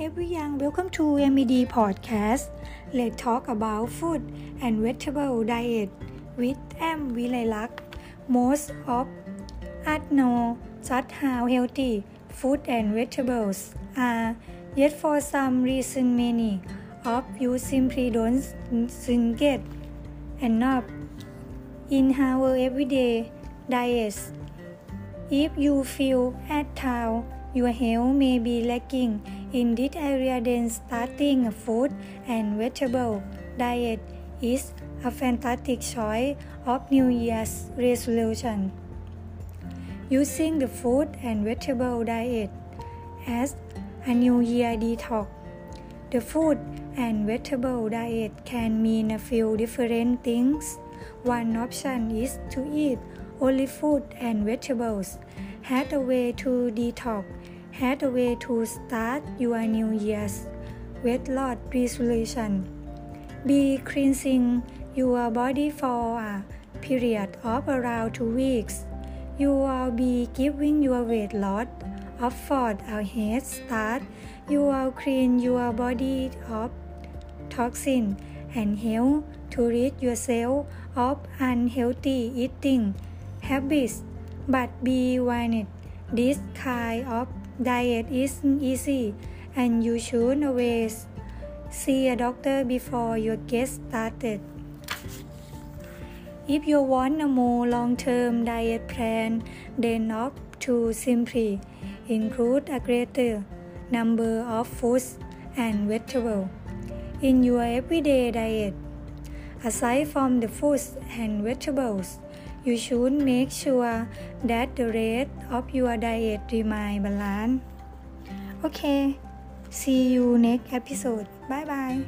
everyone, welcome to MED Podcast. Let's talk about food and vegetable diet with M. Vilaylak. Most of us know just how healthy food and vegetables are, yet for some reason many of you simply don't get enough in our everyday diets. If you feel at how your health may be lacking in this area, then starting a food and vegetable diet is a fantastic choice of New Year's resolution. Using the food and vegetable diet as a New Year detox. The food and vegetable diet can mean a few different things. One option is to eat only food and vegetables. Has a way to detox had a way to start your New Year's weight loss resolution. Be cleansing your body for a period of around two weeks. You will be giving your weight loss a for a head start. You will clean your body of toxin and help to rid yourself of unhealthy eating habits. But be warned, this kind of Diet isn't easy, and you should always see a doctor before you get started. If you want a more long-term diet plan, then opt to simply include a greater number of foods and vegetables in your everyday diet. Aside from the foods and vegetables, you should make sure that the rest of your diet remain balanced. Okay, see you next episode. Bye bye.